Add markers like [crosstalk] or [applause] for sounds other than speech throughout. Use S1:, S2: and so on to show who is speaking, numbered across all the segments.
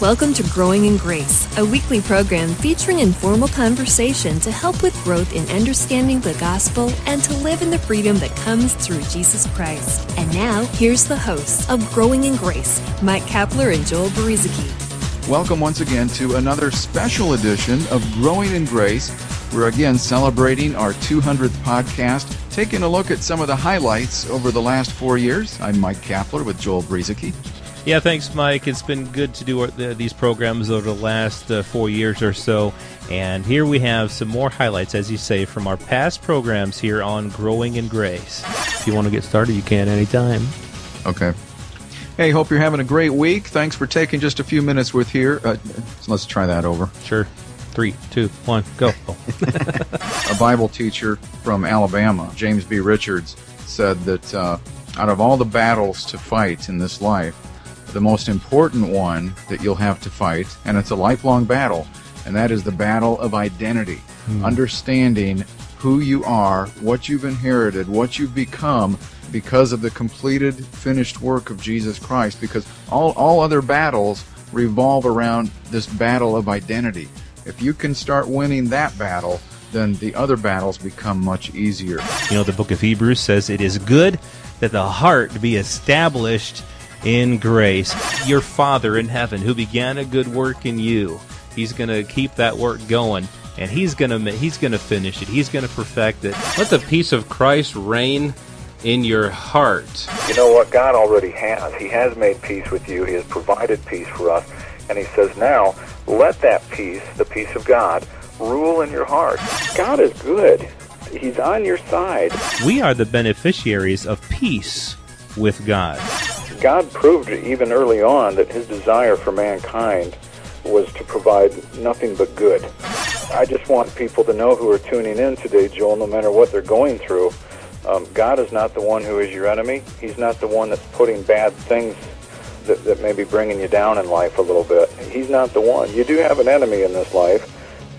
S1: Welcome to Growing in Grace, a weekly program featuring informal conversation to help with growth in understanding the gospel and to live in the freedom that comes through Jesus Christ. And now, here's the hosts of Growing in Grace, Mike Kapler and Joel Brueseke.
S2: Welcome once again to another special edition of Growing in Grace. We're again celebrating our 200th podcast, taking a look at some of the highlights over the last four years. I'm Mike Kapler with Joel Brueseke.
S3: Yeah, thanks, Mike. It's been good to do these programs over the last uh, four years or so. And here we have some more highlights, as you say, from our past programs here on Growing in Grace. If you want to get started, you can anytime.
S2: Okay. Hey, hope you're having a great week. Thanks for taking just a few minutes with here. Uh, let's try that over.
S3: Sure. Three, two, one, go. [laughs] [laughs]
S2: a Bible teacher from Alabama, James B. Richards, said that uh, out of all the battles to fight in this life, the most important one that you'll have to fight, and it's a lifelong battle, and that is the battle of identity. Hmm. Understanding who you are, what you've inherited, what you've become because of the completed, finished work of Jesus Christ, because all, all other battles revolve around this battle of identity. If you can start winning that battle, then the other battles become much easier.
S3: You know, the book of Hebrews says it is good that the heart be established in grace. Your Father in heaven, who began a good work in you, He's going to keep that work going, and He's going to He's going to finish it. He's going to perfect it. Let the peace of Christ reign in your heart.
S4: You know what God already has. He has made peace with you. He has provided peace for us, and He says now, let that peace, the peace of God, rule in your heart. God is good. He's on your side.
S3: We are the beneficiaries of peace with God.
S4: God proved even early on that his desire for mankind was to provide nothing but good. I just want people to know who are tuning in today, Joel, no matter what they're going through, um, God is not the one who is your enemy. He's not the one that's putting bad things that, that may be bringing you down in life a little bit. He's not the one. You do have an enemy in this life,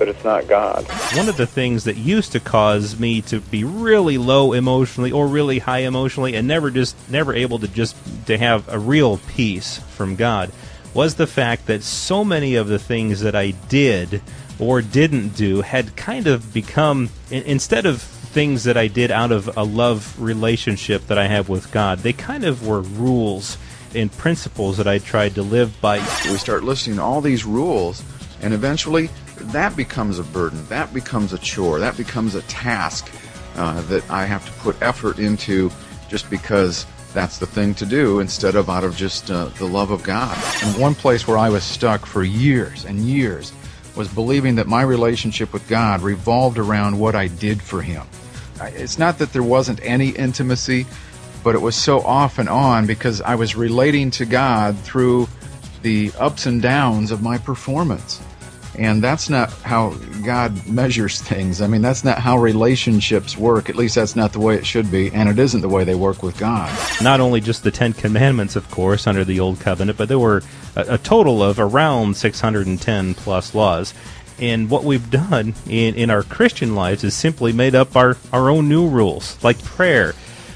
S4: but it's not God.
S3: One of the things that used to cause me to be really low emotionally or really high emotionally and never just never able to just to have a real peace from God was the fact that so many of the things that I did or didn't do had kind of become instead of things that I did out of a love relationship that I have with God, they kind of were rules and principles that I tried to live by.
S2: We start listing all these rules, and eventually that becomes a burden. That becomes a chore. That becomes a task uh, that I have to put effort into just because that's the thing to do instead of out of just uh, the love of God. And one place where I was stuck for years and years was believing that my relationship with God revolved around what I did for Him. It's not that there wasn't any intimacy, but it was so off and on because I was relating to God through the ups and downs of my performance. And that's not how God measures things. I mean, that's not how relationships work. At least that's not the way it should be. And it isn't the way they work with God.
S3: Not only just the Ten Commandments, of course, under the Old Covenant, but there were a, a total of around 610 plus laws. And what we've done in, in our Christian lives is simply made up our, our own new rules, like prayer,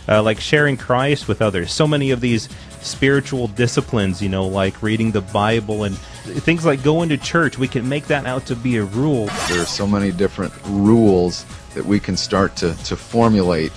S3: uh, like sharing Christ with others. So many of these spiritual disciplines, you know, like reading the Bible and things like going to church, we can make that out to be a rule.
S2: There are so many different rules that we can start to, to formulate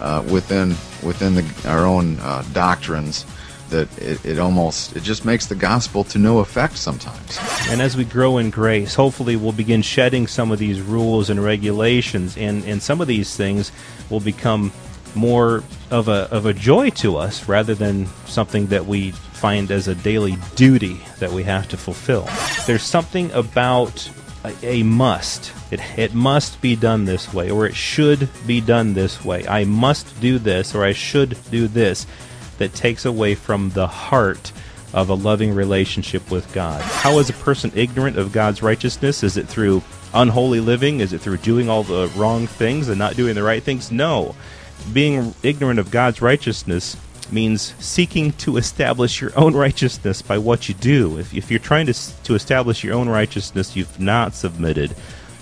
S2: uh, within within the, our own uh, doctrines that it, it, almost it just makes the gospel to no effect sometimes.
S3: And as we grow in grace, hopefully we'll begin shedding some of these rules and regulations, and and some of these things will become more of a of a joy to us rather than something that we find as a daily duty that we have to fulfill. There's something about a, a must. It, it must be done this way, or it should be done this way. I must do this, or I should do this, that takes away from the heart of a loving relationship with God. How is a person ignorant of God's righteousness? Is it through unholy living? Is it through doing all the wrong things and not doing the right things? No. Being ignorant of God's righteousness means seeking to establish your own righteousness by what you do. If, if you're trying to, to establish your own righteousness, you've not submitted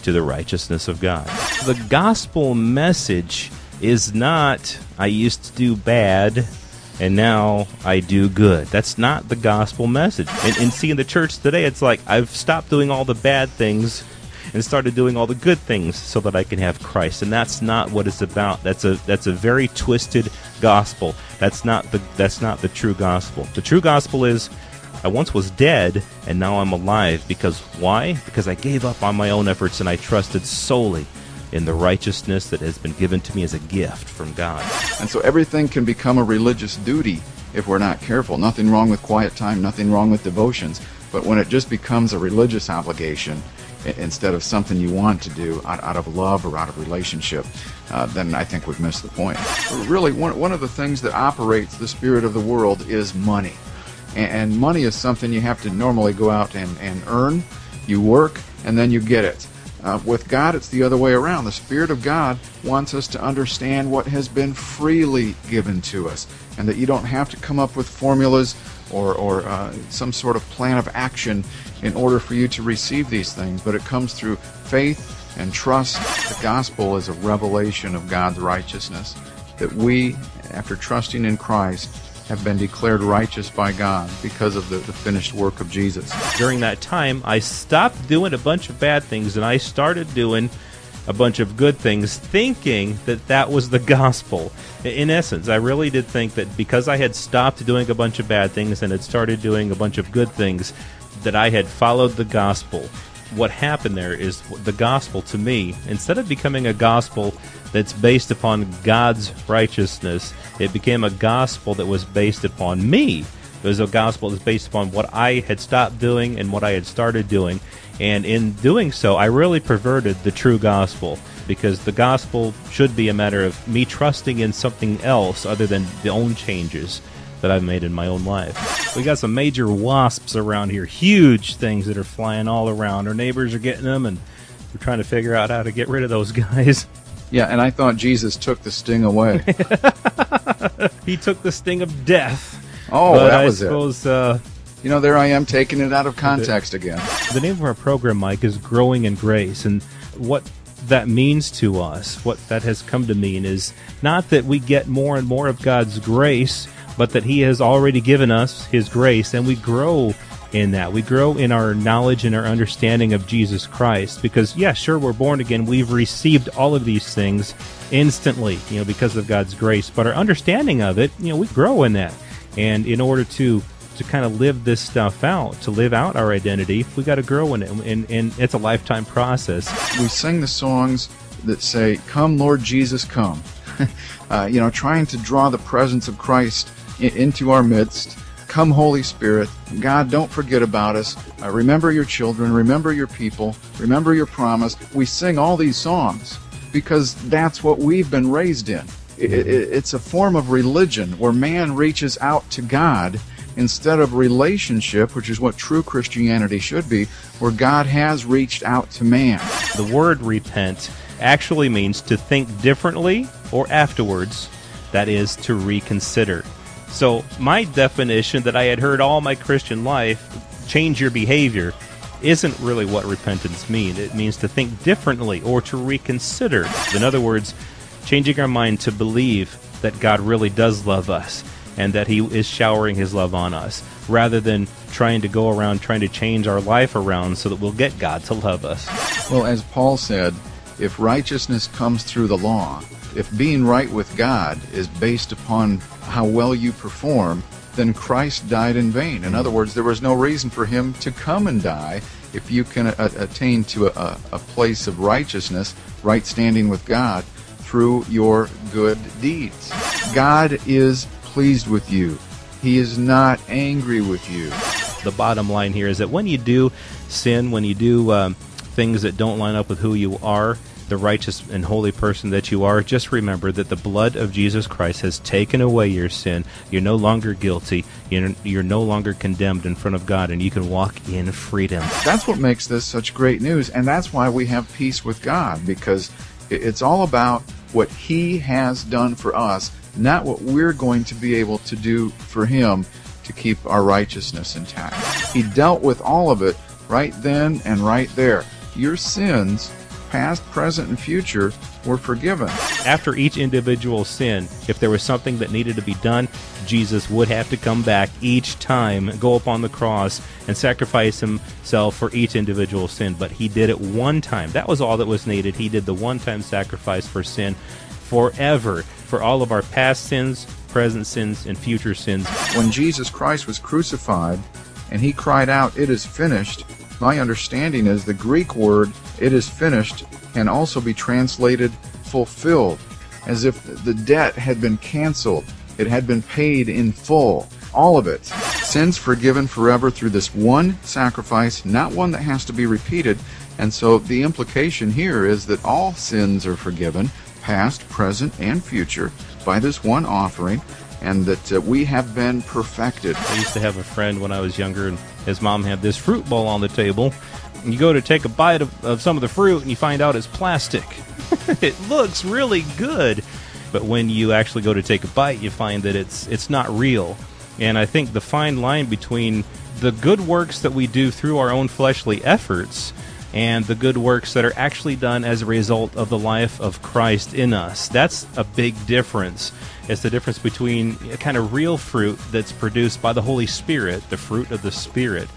S3: to the righteousness of God. The gospel message is not, I used to do bad, and now I do good. That's not the gospel message. And, and see, in the church today, it's like I've stopped doing all the bad things and started doing all the good things so that I can have Christ. And that's not what it's about. That's a that's a very twisted gospel. That's not the that's not the true gospel. The true gospel is I once was dead and now I'm alive because why? Because I gave up on my own efforts and I trusted solely in the righteousness that has been given to me as a gift from God.
S2: And so everything can become a religious duty if we're not careful. Nothing wrong with quiet time, nothing wrong with devotions. But when it just becomes a religious obligation instead of something you want to do out, out of love or out of relationship, uh, then I think we've missed the point. Really, one, one of the things that operates the spirit of the world is money. And, and money is something you have to normally go out and, and earn. You work, and then you get it. Uh, with God, it's the other way around. The Spirit of God wants us to understand what has been freely given to us, and that you don't have to come up with formulas or, or uh, some sort of plan of action in order for you to receive these things, but it comes through faith and trust. The gospel is a revelation of God's righteousness, that we, after trusting in Christ, have been declared righteous by God because of the, the, finished work of Jesus.
S3: During that time, I stopped doing a bunch of bad things and I started doing a bunch of good things, thinking that that was the gospel. In essence, I really did think that because I had stopped doing a bunch of bad things and had started doing a bunch of good things, that I had followed the gospel. What happened there is the gospel to me, instead of becoming a gospel that's based upon God's righteousness. It became a gospel that was based upon me. It was a gospel that's based upon what I had stopped doing and what I had started doing. And in doing so, I really perverted the true gospel because the gospel should be a matter of me trusting in something else other than the own changes that I've made in my own life. We got some major wasps around here, huge things that are flying all around. Our neighbors are getting them, and we're trying to figure out how to get rid of those [laughs] guys.
S2: Yeah, and I thought Jesus took the sting away. [laughs]
S3: he took the sting of death.
S2: Oh, that
S3: I
S2: was
S3: suppose,
S2: it.
S3: Uh,
S2: you know, there I am taking it out of context again.
S3: The name of our program, Mike, is Growing in Grace. And what that means to us, what that has come to mean, is not that we get more and more of God's grace, but that He has already given us His grace and we grow in that. We grow in our knowledge and our understanding of Jesus Christ because, yeah, sure, we're born again. We've received all of these things instantly, you know, because of God's grace. But our understanding of it, you know, we grow in that. And in order to to kind of live this stuff out, to live out our identity, we got to grow in it, and, and it's a lifetime process.
S2: We sing the songs that say, "Come, Lord Jesus, come." [laughs] uh, you know, trying to draw the presence of Christ into our midst Come, Holy Spirit. God, don't forget about us. Uh, remember your children. Remember your people. Remember your promise. We sing all these songs because that's what we've been raised in. It, it, it's a form of religion where man reaches out to God instead of relationship, which is what true Christianity should be, where God has reached out to man.
S3: The word repent actually means to think differently or afterwards, that is, to reconsider. So, my definition that I had heard all my Christian life, change your behavior, isn't really what repentance means. It means to think differently or to reconsider. In other words, changing our mind to believe that God really does love us and that He is showering His love on us, rather than trying to go around trying to change our life around so that we'll get God to love us.
S2: Well, as Paul said, if righteousness comes through the law, if being right with God is based upon how well you perform, then Christ died in vain. In other words, there was no reason for him to come and die if you can a- attain to a, a place of righteousness, right standing with God, through your good deeds. God is pleased with you. He is not angry with you.
S3: The bottom line here is that when you do sin, when you do um, things that don't line up with who you are, the righteous and holy person that you are, just remember that the blood of Jesus Christ has taken away your sin. You're no longer guilty. You're, you're no longer condemned in front of God, and you can walk in freedom.
S2: That's what makes this such great news, and that's why we have peace with God, because it's all about what He has done for us, not what we're going to be able to do for Him to keep our righteousness intact. He dealt with all of it right then and right there. Your sins past, present, and future, were forgiven.
S3: After each individual sin, if there was something that needed to be done, Jesus would have to come back each time, go up on the cross, and sacrifice himself for each individual sin. But he did it one time. That was all that was needed. He did the one time sacrifice for sin forever, for all of our past sins, present sins, and future sins.
S2: When Jesus Christ was crucified and he cried out, It is finished, my understanding is the Greek word, it is finished, can also be translated fulfilled, as if the debt had been canceled, it had been paid in full. All of it. Sins forgiven forever through this one sacrifice, not one that has to be repeated. And so the implication here is that all sins are forgiven, past, present, and future, by this one offering, and that uh, we have been perfected.
S3: I used to have a friend when I was younger, and his mom had this fruit bowl on the table. You go to take a bite of, of some of the fruit, and you find out it's plastic. [laughs] it looks really good, but when you actually go to take a bite, you find that it's it's not real. And I think the fine line between the good works that we do through our own fleshly efforts and the good works that are actually done as a result of the life of Christ in us. That's a big difference. It's the difference between a kind of real fruit that's produced by the Holy Spirit, the fruit of the Spirit,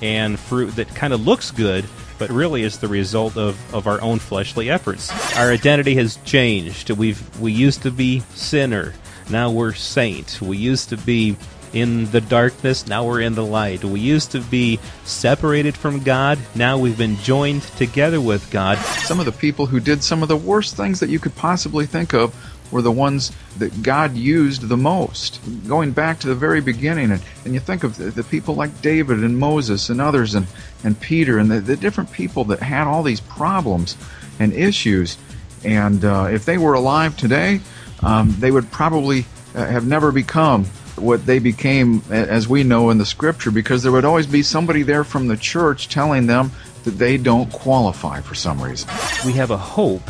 S3: and fruit that kind of looks good, but really is the result of, of our own fleshly efforts. Our identity has changed. We've we used to be sinner, now we're saint. We used to be in the darkness, now we're in the light. We used to be separated from God, now we've been joined together with God.
S2: Some of the people who did some of the worst things that you could possibly think of were the ones that God used the most. Going back to the very beginning, and, and you think of the, the people like David and Moses and others and, and Peter and the, the different people that had all these problems and issues. And uh, if they were alive today, um, they would probably uh, have never become what they became as we know in the scripture because there would always be somebody there from the church telling them that they don't qualify for some reason.
S3: We have a hope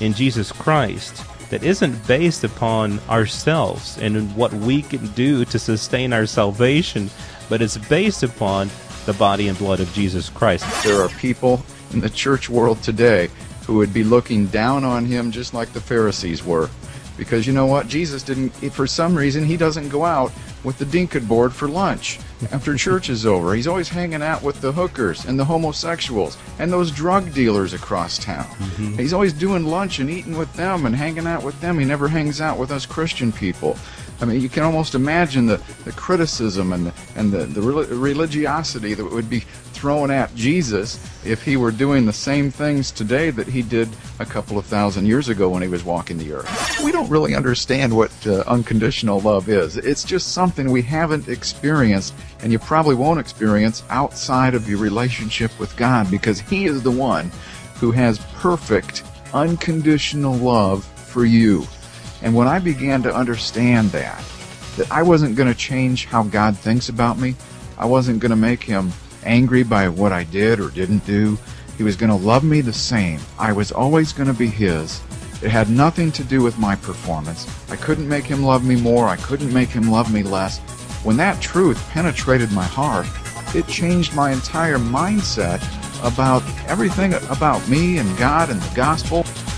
S3: in Jesus Christ that isn't based upon ourselves and what we can do to sustain our salvation, but it's based upon the body and blood of Jesus Christ.
S2: There are people in the church world today who would be looking down on him just like the Pharisees were. Because you know what? Jesus didn't, for some reason, he doesn't go out with the deacon board for lunch after church is over. He's always hanging out with the hookers and the homosexuals and those drug dealers across town. Mm-hmm. He's always doing lunch and eating with them and hanging out with them. He never hangs out with us Christian people. I mean, you can almost imagine the, the criticism and the, and the, the religiosity that would be thrown at Jesus if he were doing the same things today that he did a couple of thousand years ago when he was walking the earth. We don't really understand what uh, unconditional love is. It's just something we haven't experienced and you probably won't experience outside of your relationship with God because he is the one who has perfect unconditional love for you. And when I began to understand that, that I wasn't going to change how God thinks about me, I wasn't going to make him angry by what I did or didn't do. He was going to love me the same. I was always going to be his. It had nothing to do with my performance. I couldn't make him love me more. I couldn't make him love me less. When that truth penetrated my heart, it changed my entire mindset about everything about me and God and the gospel.